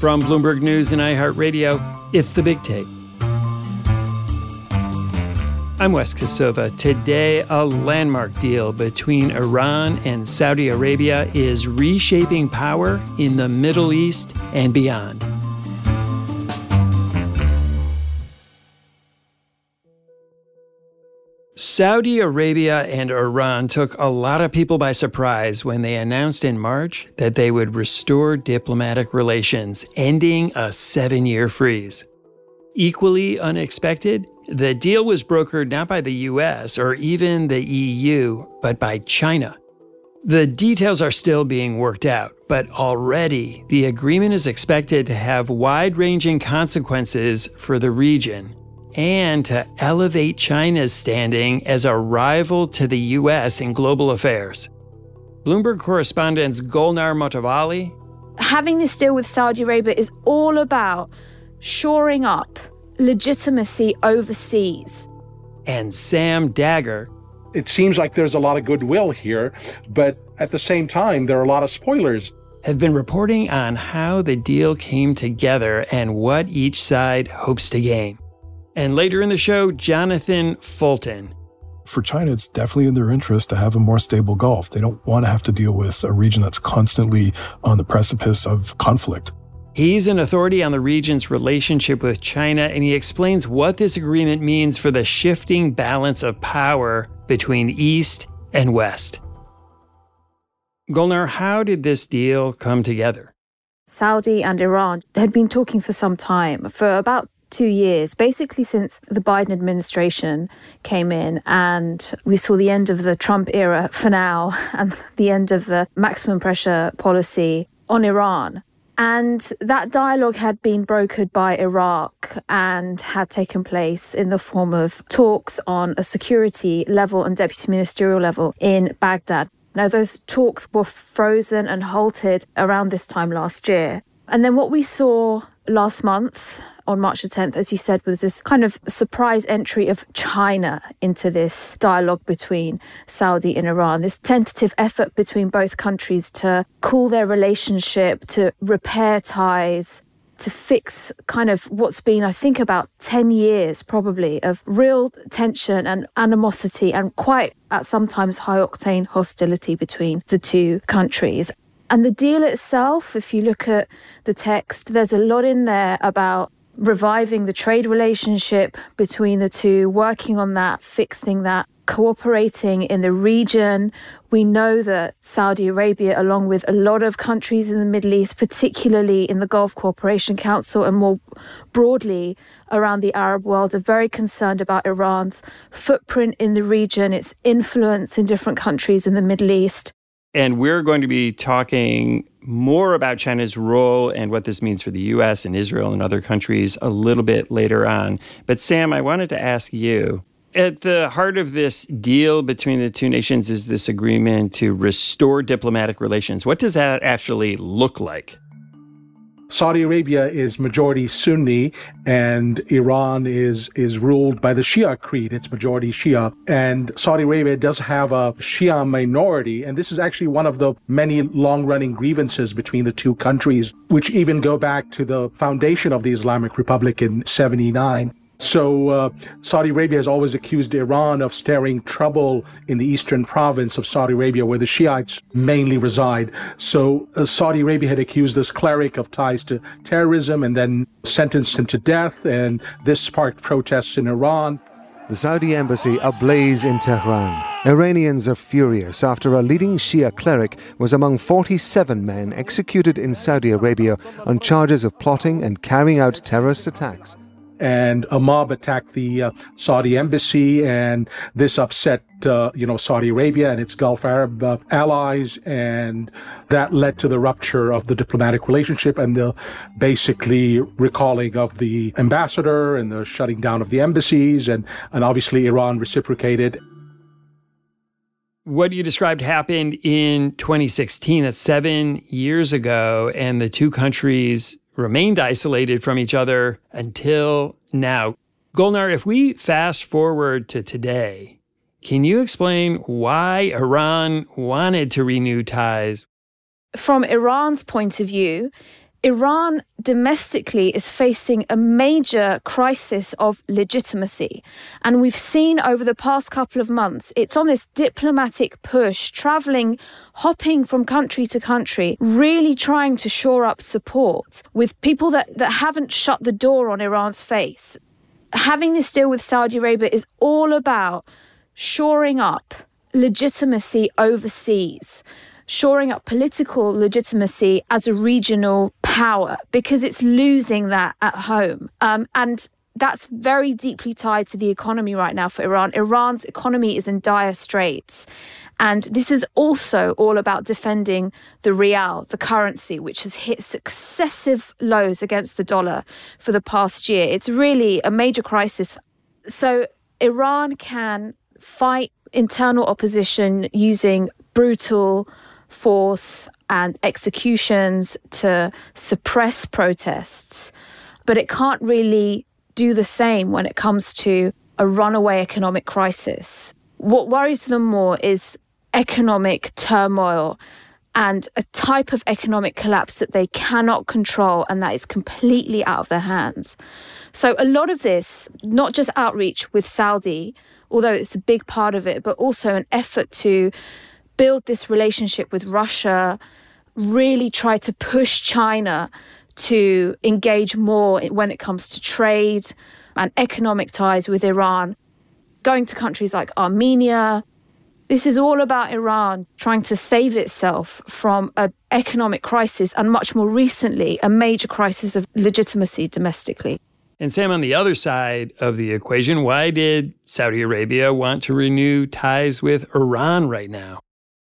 From Bloomberg News and iHeartRadio, it's the Big Take. I'm Wes Kosova. Today, a landmark deal between Iran and Saudi Arabia is reshaping power in the Middle East and beyond. Saudi Arabia and Iran took a lot of people by surprise when they announced in March that they would restore diplomatic relations, ending a seven year freeze. Equally unexpected, the deal was brokered not by the US or even the EU, but by China. The details are still being worked out, but already the agreement is expected to have wide ranging consequences for the region and to elevate China's standing as a rival to the US in global affairs. Bloomberg correspondent Golnar Motevalli. Having this deal with Saudi Arabia is all about shoring up legitimacy overseas. And Sam Dagher. It seems like there's a lot of goodwill here, but at the same time, there are a lot of spoilers. Have been reporting on how the deal came together and what each side hopes to gain. And later in the show, Jonathan Fulton. For China, it's definitely in their interest to have a more stable Gulf. They don't want to have to deal with a region that's constantly on the precipice of conflict. He's an authority on the region's relationship with China, and he explains what this agreement means for the shifting balance of power between East and West. Golnar, how did this deal come together? Saudi and Iran had been talking for some time, for about two years, basically since the Biden administration came in and we saw the end of the Trump era for now and the end of the maximum pressure policy on Iran. And that dialogue had been brokered by Iraq and had taken place in the form of talks on a security level and deputy ministerial level in Baghdad. Now, those talks were frozen and halted around this time last year. And then what we saw last month on March the 10th, as you said, was this kind of surprise entry of China into this dialogue between Saudi and Iran, this tentative effort between both countries to cool their relationship, to repair ties, to fix kind of what's been, I think, about 10 years probably of real tension and animosity and quite at sometimes high octane hostility between the two countries. And the deal itself, if you look at the text, there's a lot in there about reviving the trade relationship between the two, working on that, fixing that, cooperating in the region. We know that Saudi Arabia, along with a lot of countries in the Middle East, particularly in the Gulf Cooperation Council and more broadly around the Arab world, are very concerned about Iran's footprint in the region, its influence in different countries in the Middle East. And we're going to be talking more about China's role and what this means for the US and Israel and other countries a little bit later on. But Sam, I wanted to ask you at the heart of this deal between the two nations is this agreement to restore diplomatic relations. What does that actually look like? Saudi Arabia is majority Sunni and Iran is is ruled by the Shia creed. It's majority Shia. And Saudi Arabia does have a Shia minority. And this is actually one of the many long running grievances between the two countries, which even go back to the foundation of the Islamic Republic in 79. So uh, Saudi Arabia has always accused Iran of stirring trouble in the eastern province of Saudi Arabia, where the Shiites mainly reside. So uh, Saudi Arabia had accused this cleric of ties to terrorism and then sentenced him to death. And this sparked protests in Iran. The Saudi embassy ablaze in Tehran. Iranians are furious after a leading Shia cleric was among 47 men executed in Saudi Arabia on charges of plotting and carrying out terrorist attacks. And a mob attacked the uh, Saudi embassy, and this upset, uh, you know, Saudi Arabia and its Gulf Arab uh, allies, and that led to the rupture of the diplomatic relationship and the basically recalling of the ambassador and the shutting down of the embassies, and and obviously Iran reciprocated. What you described happened in 2016, that's seven years ago, and the two countries remained isolated from each other until now. Golnar, if we fast forward to today, can you explain why Iran wanted to renew ties? From Iran's point of view, Iran domestically is facing a major crisis of legitimacy. And we've seen over the past couple of months, it's on this diplomatic push, traveling, hopping from country to country, really trying to shore up support with people that, that haven't shut the door on Iran's face. Having this deal with Saudi Arabia is all about shoring up legitimacy overseas shoring up political legitimacy as a regional power because it's losing that at home. Um, and that's very deeply tied to the economy right now for Iran. Iran's economy is in dire straits. And this is also all about defending the rial, the currency, which has hit successive lows against the dollar for the past year. It's really a major crisis. So Iran can fight internal opposition using brutal force and executions to suppress protests, but it can't really do the same when it comes to a runaway economic crisis. What worries them more is economic turmoil and a type of economic collapse that they cannot control and that is completely out of their hands. So, a lot of this, not just outreach with Saudi, although it's a big part of it, but also an effort to build this relationship with Russia, really try to push China to engage more when it comes to trade and economic ties with Iran, going to countries like Armenia. This is all about Iran trying to save itself from an economic crisis and, much more recently, a major crisis of legitimacy domestically. And Sam, on the other side of the equation, why did Saudi Arabia want to renew ties with Iran right now?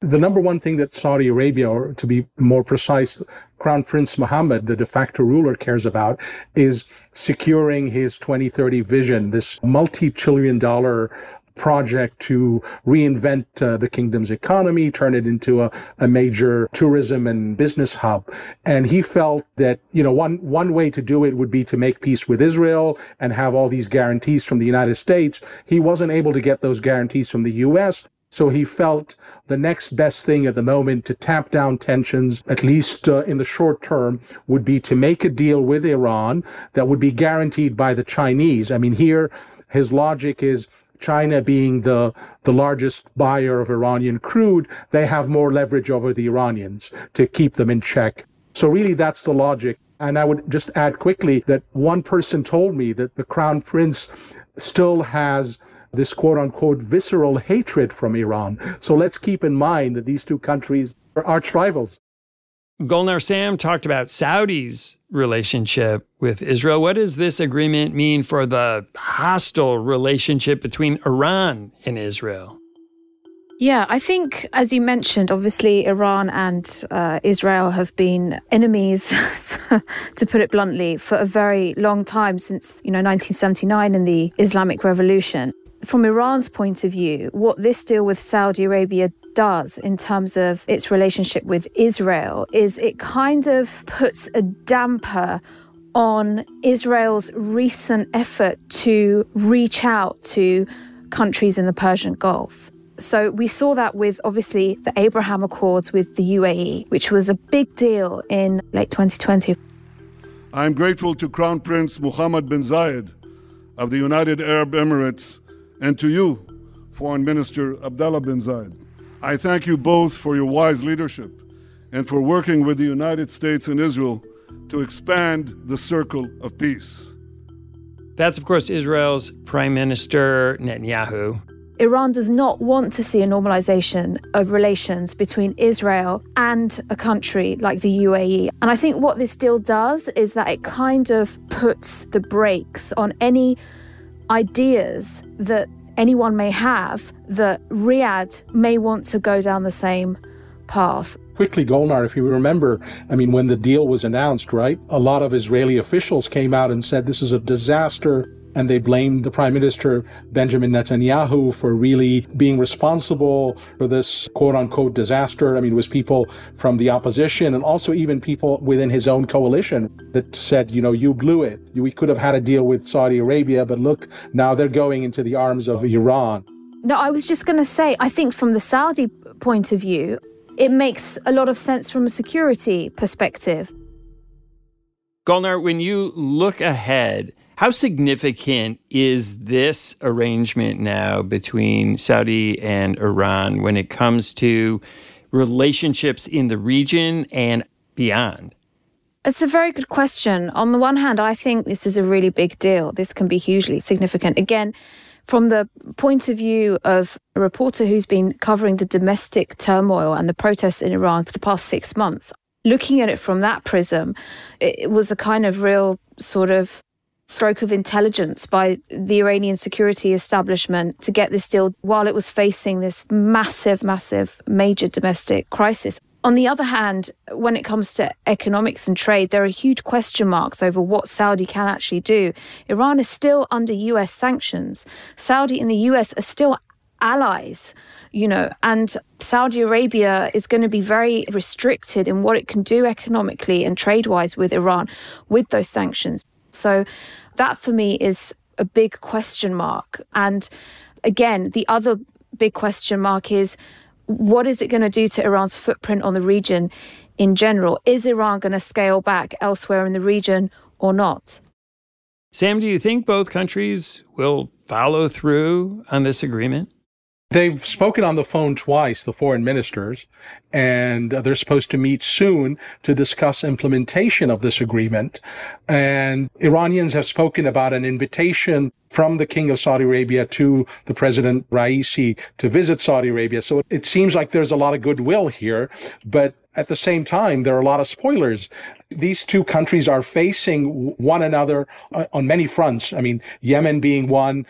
The number one thing that Saudi Arabia, or to be more precise, Crown Prince Mohammed, the de facto ruler, cares about is securing his 2030 vision, this multi trillion dollar project to reinvent uh, the kingdom's economy, turn it into a, a major tourism and business hub. And he felt that, you know, one, one way to do it would be to make peace with Israel and have all these guarantees from the United States. He wasn't able to get those guarantees from the U.S. So he felt the next best thing at the moment to tamp down tensions, at least uh, in the short term, would be to make a deal with Iran that would be guaranteed by the Chinese. I mean, here his logic is China being the, the largest buyer of Iranian crude, they have more leverage over the Iranians to keep them in check. So really that's the logic. And I would just add quickly that one person told me that the crown prince still has this quote unquote visceral hatred from Iran. So let's keep in mind that these two countries are arch rivals. Golnar Sam talked about Saudi's relationship with Israel. What does this agreement mean for the hostile relationship between Iran and Israel? Yeah, I think, as you mentioned, obviously Iran and uh, Israel have been enemies, to put it bluntly, for a very long time since you know 1979 and the Islamic Revolution from Iran's point of view, what this deal with Saudi Arabia does in terms of its relationship with Israel is it kind of puts a damper on Israel's recent effort to reach out to countries in the Persian Gulf. So we saw that with obviously the Abraham Accords with the UAE, which was a big deal in late 2020. I'm grateful to Crown Prince Mohammed bin Zayed of the United Arab Emirates and to you, Foreign Minister Abdullah bin Zayed. I thank you both for your wise leadership and for working with the United States and Israel to expand the circle of peace. That's, of course, Israel's Prime Minister Netanyahu. Iran does not want to see a normalization of relations between Israel and a country like the UAE. And I think what this deal does is that it kind of puts the brakes on any ideas that anyone may have that Riyadh may want to go down the same path. Quickly, Golnar, if you remember, I mean, when the deal was announced, right, a lot of Israeli officials came out and said this is a disaster and they blamed the prime minister Benjamin Netanyahu for really being responsible for this quote unquote disaster. I mean, it was people from the opposition and also even people within his own coalition that said, you know, you blew it. We could have had a deal with Saudi Arabia, but look, now they're going into the arms of Iran. No, I was just going to say, I think from the Saudi point of view, it makes a lot of sense from a security perspective. Golnar, when you look ahead, how significant is this arrangement now between Saudi and Iran when it comes to relationships in the region and beyond? It's a very good question. On the one hand, I think this is a really big deal. This can be hugely significant. Again, from the point of view of a reporter who's been covering the domestic turmoil and the protests in Iran for the past six months, looking at it from that prism, it was a kind of real sort of stroke of intelligence by the Iranian security establishment to get this deal while it was facing this massive, massive, major domestic crisis. On the other hand, when it comes to economics and trade, there are huge question marks over what Saudi can actually do. Iran is still under US sanctions. Saudi and the US are still allies, you know, and Saudi Arabia is going to be very restricted in what it can do economically and trade wise with Iran with those sanctions. So that for me is a big question mark. And again, the other big question mark is what is it going to do to Iran's footprint on the region in general? Is Iran going to scale back elsewhere in the region or not? Sam, do you think both countries will follow through on this agreement? They've spoken on the phone twice, the foreign ministers, and they're supposed to meet soon to discuss implementation of this agreement. And Iranians have spoken about an invitation from the King of Saudi Arabia to the President Raisi to visit Saudi Arabia. So it seems like there's a lot of goodwill here, but at the same time, there are a lot of spoilers. These two countries are facing one another on many fronts. I mean, Yemen being one,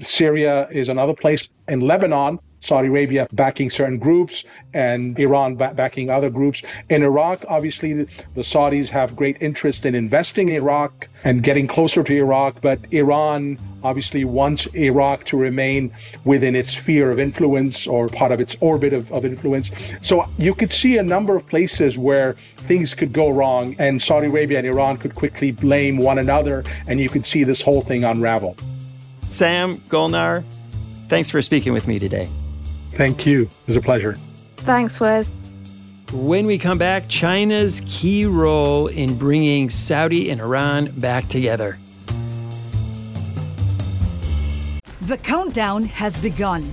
Syria is another place, and Lebanon Saudi Arabia backing certain groups and Iran backing other groups. In Iraq, obviously, the Saudis have great interest in investing in Iraq and getting closer to Iraq, but Iran obviously wants Iraq to remain within its sphere of influence or part of its orbit of, of influence. So you could see a number of places where things could go wrong and Saudi Arabia and Iran could quickly blame one another and you could see this whole thing unravel. Sam Golnar, thanks for speaking with me today. Thank you. It was a pleasure. Thanks, Wes. When we come back, China's key role in bringing Saudi and Iran back together. The countdown has begun.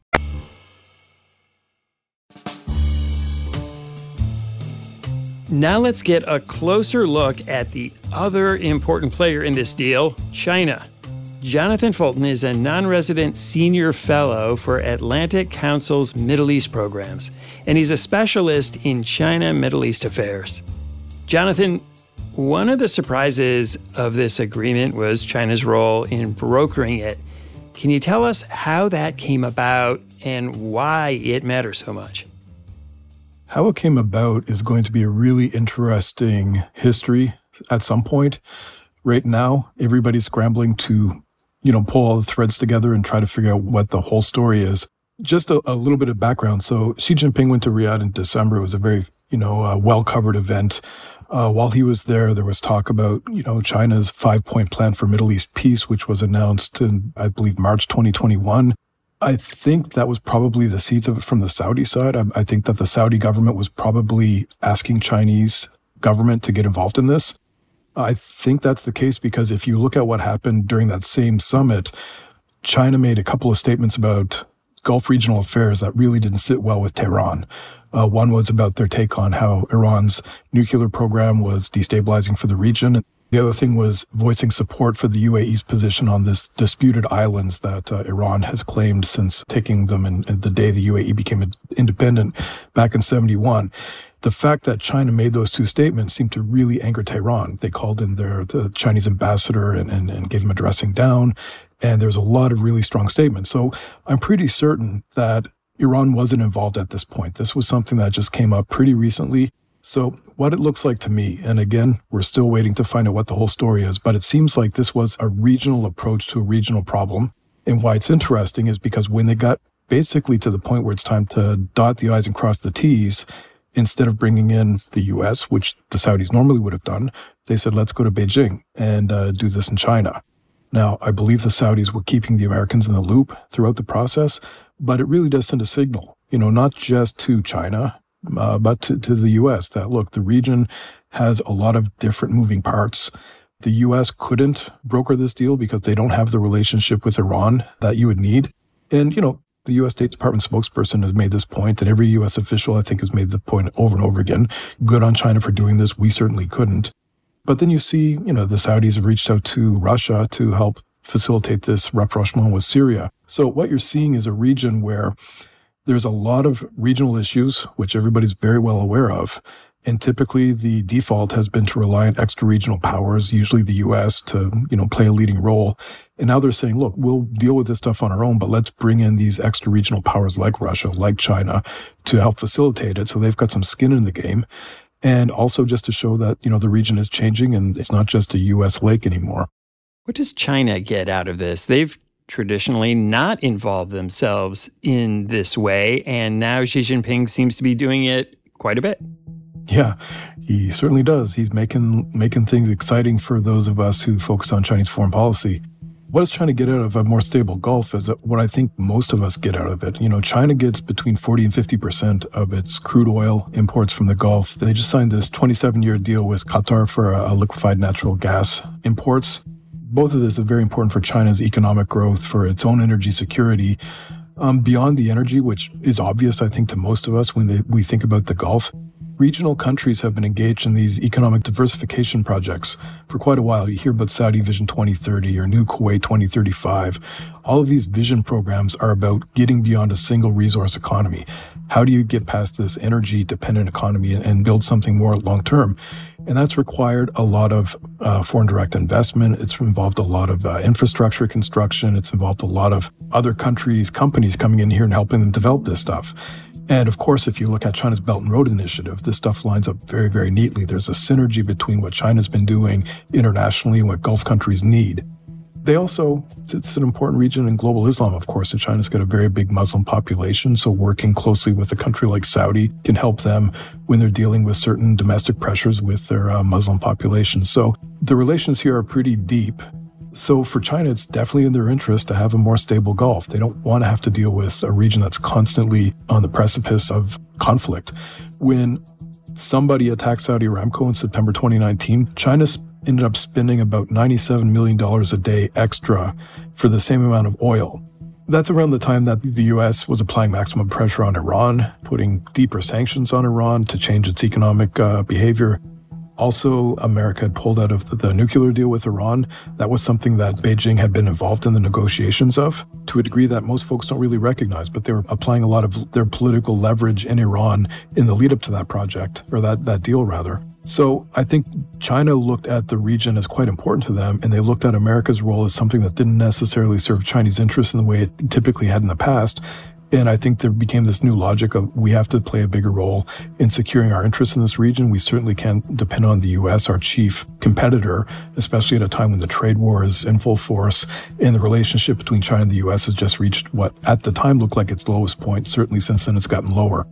Now let's get a closer look at the other important player in this deal, China. Jonathan Fulton is a non resident senior fellow for Atlantic Council's Middle East programs, and he's a specialist in China Middle East affairs. Jonathan, one of the surprises of this agreement was China's role in brokering it. Can you tell us how that came about and why it matters so much? How it came about is going to be a really interesting history at some point. Right now, everybody's scrambling to, you know, pull all the threads together and try to figure out what the whole story is. Just a, a little bit of background. So Xi Jinping went to Riyadh in December. It was a very, you know, uh, well covered event. Uh, while he was there, there was talk about, you know, China's five point plan for Middle East peace, which was announced in, I believe, March 2021. I think that was probably the seeds of it from the Saudi side. I, I think that the Saudi government was probably asking Chinese government to get involved in this. I think that's the case because if you look at what happened during that same summit, China made a couple of statements about Gulf regional affairs that really didn't sit well with Tehran. Uh, one was about their take on how Iran's nuclear program was destabilizing for the region. The other thing was voicing support for the UAE's position on this disputed islands that uh, Iran has claimed since taking them in, the day the UAE became independent back in 71. The fact that China made those two statements seemed to really anger Tehran. They called in their the Chinese ambassador and, and, and gave him a dressing down. And there's a lot of really strong statements. So I'm pretty certain that Iran wasn't involved at this point. This was something that just came up pretty recently. So, what it looks like to me, and again, we're still waiting to find out what the whole story is, but it seems like this was a regional approach to a regional problem. And why it's interesting is because when they got basically to the point where it's time to dot the I's and cross the T's, instead of bringing in the US, which the Saudis normally would have done, they said, let's go to Beijing and uh, do this in China. Now, I believe the Saudis were keeping the Americans in the loop throughout the process, but it really does send a signal, you know, not just to China, uh, but to, to the U.S. that look, the region has a lot of different moving parts. The U.S. couldn't broker this deal because they don't have the relationship with Iran that you would need. And, you know, the U.S. State Department spokesperson has made this point, and every U.S. official, I think, has made the point over and over again. Good on China for doing this. We certainly couldn't. But then you see, you know, the Saudis have reached out to Russia to help facilitate this rapprochement with Syria. So what you're seeing is a region where there's a lot of regional issues, which everybody's very well aware of. And typically the default has been to rely on extra regional powers, usually the US, to, you know, play a leading role. And now they're saying, look, we'll deal with this stuff on our own, but let's bring in these extra regional powers like Russia, like China to help facilitate it. So they've got some skin in the game. And also just to show that, you know, the region is changing and it's not just a US lake anymore. What does China get out of this? They've traditionally not involve themselves in this way, and now Xi Jinping seems to be doing it quite a bit. Yeah, he certainly does. He's making making things exciting for those of us who focus on Chinese foreign policy. What is China to get out of a more stable Gulf is what I think most of us get out of it. You know, China gets between 40 and 50% of its crude oil imports from the Gulf. They just signed this 27 year deal with Qatar for a liquefied natural gas imports both of this is very important for China's economic growth, for its own energy security. Um, beyond the energy, which is obvious, I think, to most of us when they, we think about the Gulf, regional countries have been engaged in these economic diversification projects for quite a while. You hear about Saudi Vision 2030 or New Kuwait 2035. All of these vision programs are about getting beyond a single resource economy. How do you get past this energy dependent economy and build something more long term? And that's required a lot of uh, foreign direct investment. It's involved a lot of uh, infrastructure construction. It's involved a lot of other countries, companies coming in here and helping them develop this stuff. And of course, if you look at China's Belt and Road Initiative, this stuff lines up very, very neatly. There's a synergy between what China's been doing internationally and what Gulf countries need. They also, it's an important region in global Islam, of course, and China's got a very big Muslim population. So working closely with a country like Saudi can help them when they're dealing with certain domestic pressures with their uh, Muslim population. So the relations here are pretty deep. So for China, it's definitely in their interest to have a more stable Gulf. They don't want to have to deal with a region that's constantly on the precipice of conflict. When somebody attacked Saudi Aramco in September 2019, China ended up spending about $97 million a day extra for the same amount of oil. That's around the time that the US was applying maximum pressure on Iran, putting deeper sanctions on Iran to change its economic uh, behavior. Also, America had pulled out of the, nuclear deal with Iran. That was something that Beijing had been involved in the negotiations of to a degree that most folks don't really recognize, but they were applying a lot of their political leverage in Iran in the lead up to that project, or that, that deal rather. So I think China looked at the region as quite important to them, and they looked at America's role as something that didn't necessarily serve Chinese interests in the way it typically had in the past. And I think there became this new logic of we have to play a bigger role in securing our interests in this region. We certainly can't depend on the U.S., our chief competitor, especially at a time when the trade war is in full force and the relationship between China and the U.S. has just reached what at the time looked like its lowest point. Certainly since then it's gotten lower.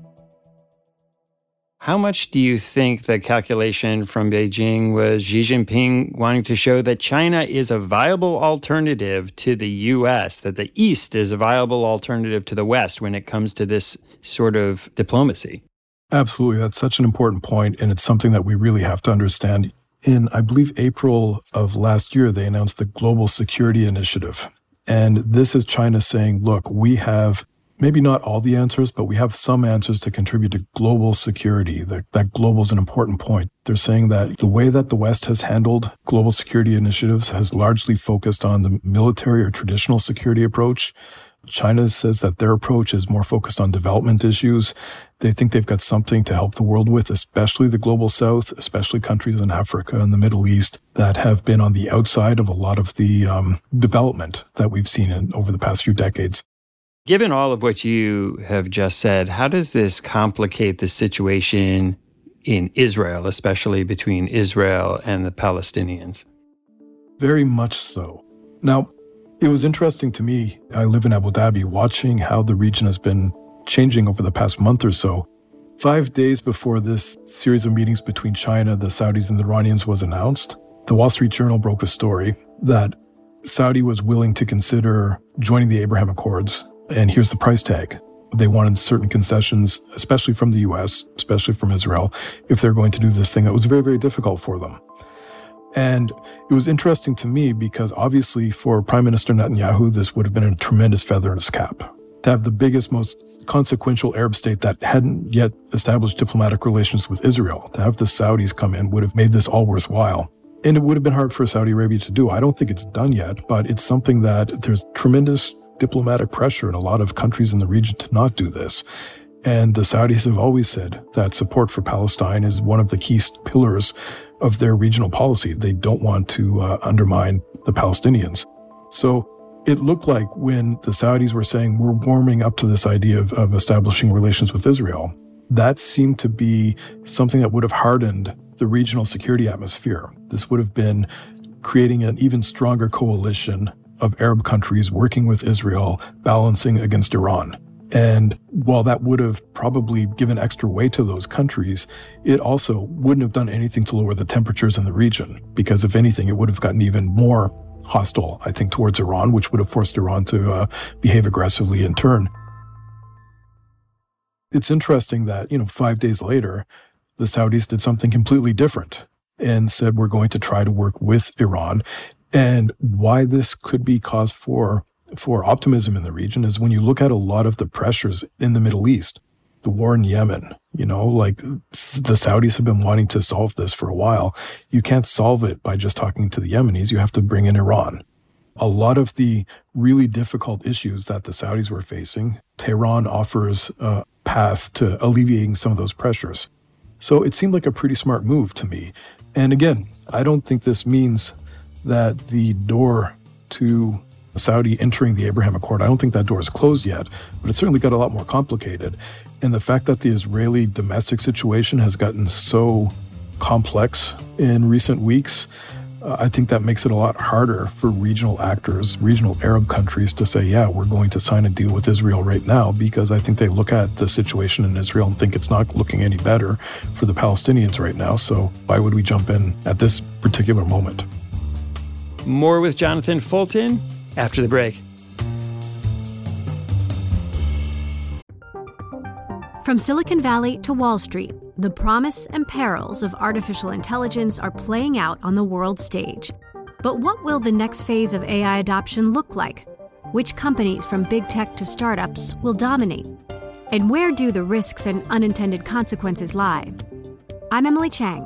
How much do you think the calculation from Beijing was Xi Jinping wanting to show that China is a viable alternative to the US, that the East is a viable alternative to the West when it comes to this sort of diplomacy? Absolutely. That's such an important point, and it's something that we really have to understand. In, I believe, April of last year, they announced the Global Security Initiative. And this is China saying, look, we have maybe not all the answers, but we have some answers to contribute to global security. That, that global is an important point. They're saying that the way that the West has handled global security initiatives has largely focused on the military or traditional security approach. China says that their approach is more focused on development issues. They think they've got something to help the world with, especially the global south, especially countries in Africa and the Middle East that have been on the outside of a lot of the um, development that we've seen in, over the past few decades. Given all of what you have just said, how does this complicate the situation in Israel, especially between Israel and the Palestinians? Very much so. Now, it was interesting to me. I live in Abu Dhabi, watching how the region has been changing over the past month or so. Five days before this series of meetings between China, the Saudis, and the Iranians was announced, the Wall Street Journal broke a story that Saudi was willing to consider joining the Abraham Accords and here's the price tag. They wanted certain concessions, especially from the US, especially from Israel, if they're going to do this thing that was very, very difficult for them. And it was interesting to me because obviously for Prime Minister Netanyahu, this would have been a tremendous feather in his cap. To have the biggest, most consequential Arab state that hadn't yet established diplomatic relations with Israel, to have the Saudis come in would have made this all worthwhile. And it would have been hard for Saudi Arabia to do. I don't think it's done yet, but it's something that there's tremendous diplomatic pressure in a lot of countries in the region to not do this. And the Saudis have always said that support for Palestine is one of the key pillars of their regional policy. They don't want to uh, undermine the Palestinians. So it looked like when the Saudis were saying we're warming up to this idea of, of establishing relations with Israel, that seemed to be something that would have hardened the regional security atmosphere. This would have been creating an even stronger coalition of Arab countries working with Israel, balancing against Iran. And while that would have probably given extra weight to those countries, it also wouldn't have done anything to lower the temperatures in the region, because if anything, it would have gotten even more hostile, I think, towards Iran, which would have forced Iran to uh, behave aggressively in turn. It's interesting that, you know, five days later, the Saudis did something completely different and said, we're going to try to work with Iran. And why this could be cause for for optimism in the region is when you look at a lot of the pressures in the Middle East, the war in Yemen, you know, like the Saudis have been wanting to solve this for a while. You can't solve it by just talking to the Yemenis. You have to bring in Iran. A lot of the really difficult issues that the Saudis were facing, Tehran offers a path to alleviating some of those pressures. So it seemed like a pretty smart move to me. And again, I don't think this means that the door to Saudi entering the Abraham Accord, I don't think that door is closed yet, but it certainly got a lot more complicated. And the fact that the Israeli domestic situation has gotten so complex in recent weeks, uh, I think that makes it a lot harder for regional actors, regional Arab countries to say, yeah, we're going to sign a deal with Israel right now, because I think they look at the situation in Israel and think it's not looking any better for the Palestinians right now. So why would we jump in at this particular moment? More with Jonathan Fulton after the break. From Silicon Valley to Wall Street, the promise and perils of artificial intelligence are playing out on the world stage. But what will the next phase of AI adoption look like? Which companies, from big tech to startups, will dominate? And where do the risks and unintended consequences lie? I'm Emily Chang.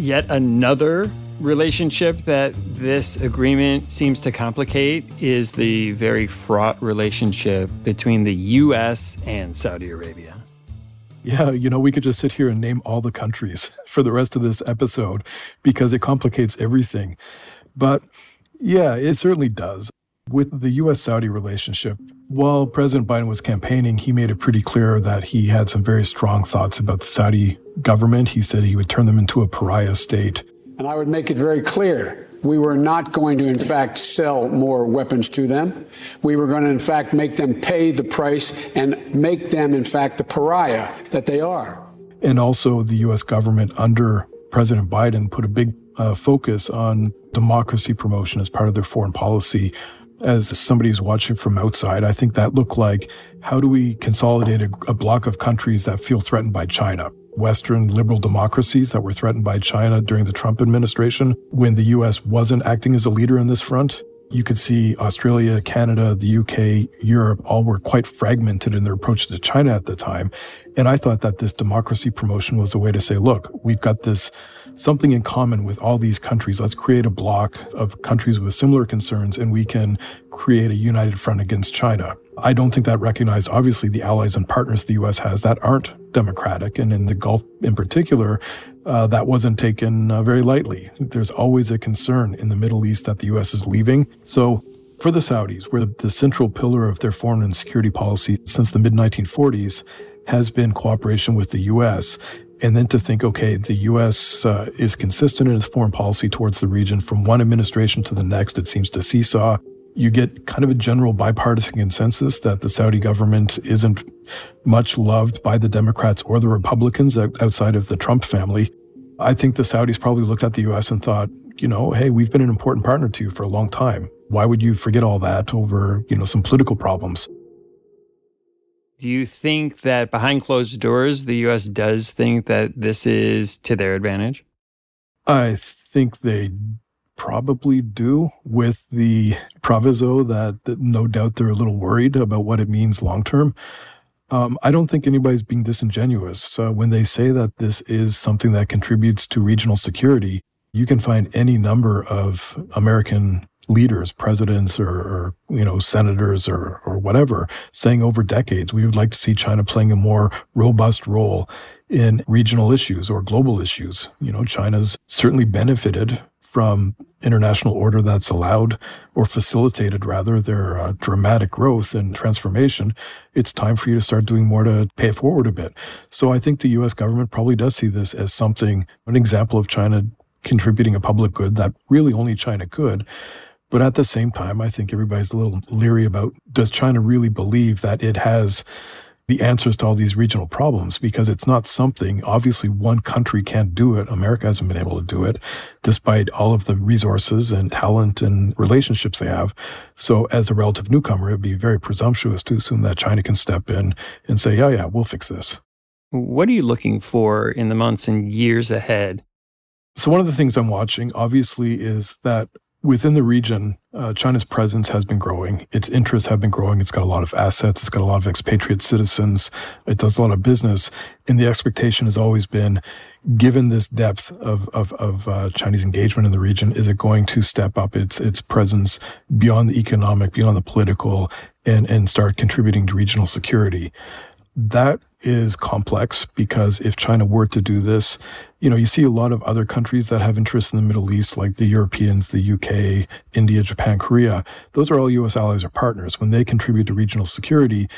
Yet another relationship that this agreement seems to complicate is the very fraught relationship between the U.S. and Saudi Arabia. Yeah, you know, we could just sit here and name all the countries for the rest of this episode because it complicates everything. But yeah, it certainly does. With the US Saudi relationship, while President Biden was campaigning, he made it pretty clear that he had some very strong thoughts about the Saudi government. He said he would turn them into a pariah state. And I would make it very clear we were not going to, in fact, sell more weapons to them. We were going to, in fact, make them pay the price and make them, in fact, the pariah that they are. And also, the U.S. government under President Biden put a big uh, focus on democracy promotion as part of their foreign policy. As somebody who's watching from outside, I think that looked like how do we consolidate a, a block of countries that feel threatened by China? Western liberal democracies that were threatened by China during the Trump administration when the US wasn't acting as a leader in this front. You could see Australia, Canada, the UK, Europe all were quite fragmented in their approach to China at the time. And I thought that this democracy promotion was a way to say, look, we've got this something in common with all these countries. Let's create a block of countries with similar concerns and we can create a united front against China. I don't think that recognized, obviously, the allies and partners the U.S. has that aren't democratic. And in the Gulf in particular, uh, that wasn't taken uh, very lightly. There's always a concern in the Middle East that the U.S. is leaving. So for the Saudis, where the central pillar of their foreign and security policy since the mid 1940s has been cooperation with the U.S., and then to think, okay, the U.S. Uh, is consistent in its foreign policy towards the region from one administration to the next. It seems to seesaw you get kind of a general bipartisan consensus that the Saudi government isn't much loved by the Democrats or the Republicans outside of the Trump family. I think the Saudis probably looked at the US and thought, you know, hey, we've been an important partner to you for a long time. Why would you forget all that over, you know, some political problems? Do you think that behind closed doors, the US does think that this is to their advantage? I think they probably do with the proviso that, that, no doubt they're a little worried about what it means long term. Um, I don't think anybody's being disingenuous uh, when they say that this is something that contributes to regional security. You can find any number of American leaders, presidents, or, or you know senators, or or whatever, saying over decades we would like to see China playing a more robust role in regional issues or global issues. You know, China's certainly benefited from international order that's allowed or facilitated rather their uh, dramatic growth and transformation, it's time for you to start doing more to pay forward a bit. So I think the US government probably does see this as something, an example of China contributing a public good that really only China could. But at the same time, I think everybody's a little leery about does China really believe that it has the answers to all these regional problems because it's not something, obviously, one country can't do it. America hasn't been able to do it, despite all of the resources and talent and relationships they have. So, as a relative newcomer, it would be very presumptuous to assume that China can step in and say, yeah, yeah, we'll fix this. What are you looking for in the months and years ahead? So, one of the things I'm watching, obviously, is that Within the region, uh, China's presence has been growing. Its interests have been growing. It's got a lot of assets. It's got a lot of expatriate citizens. It does a lot of business. And the expectation has always been, given this depth of, of, of uh, Chinese engagement in the region, is it going to step up its, its presence beyond the economic, beyond the political, and, and start contributing to regional security? That is complex because if China were to do this, you know, you see a lot of other countries that have interests in the Middle East, like the Europeans, the UK, India, Japan, Korea. Those are all U.S. allies or partners. When they contribute to regional security,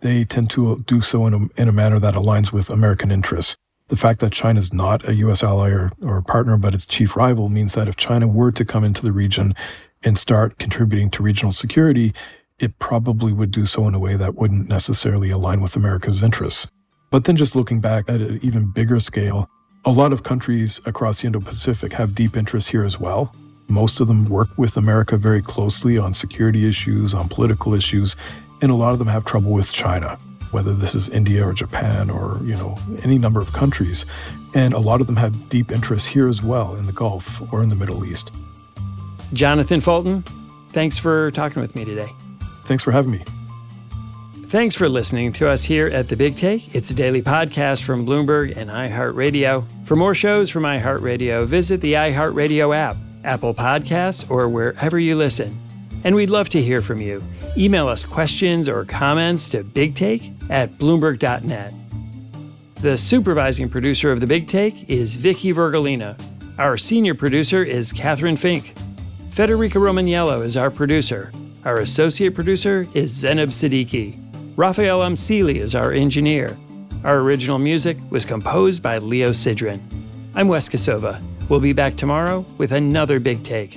they tend to do so in a, in a manner that aligns with American interests. The fact that China is not a U.S. ally or, or partner, but its chief rival, means that if China were to come into the region and start contributing to regional security, it probably would do so in a way that wouldn't necessarily align with America's interests. But then just looking back at an even bigger scale, a lot of countries across the Indo Pacific have deep interests here as well. Most of them work with America very closely on security issues, on political issues, and a lot of them have trouble with China, whether this is India or Japan or, you know, any number of countries. And a lot of them have deep interests here as well in the Gulf or in the Middle East. Jonathan Fulton, thanks for talking with me today. Thanks for having me. Thanks for listening to us here at The Big Take. It's a daily podcast from Bloomberg and iHeartRadio. For more shows from iHeartRadio, visit the iHeartRadio app, Apple Podcasts, or wherever you listen. And we'd love to hear from you. Email us questions or comments to bigtake at bloomberg.net. The supervising producer of The Big Take is Vicky Vergolina. Our senior producer is Catherine Fink. Federica Romaniello is our producer. Our associate producer is Zenab Siddiqui. Raphael Amsili is our engineer. Our original music was composed by Leo Sidran. I'm Wes Kosova. We'll be back tomorrow with another Big Take.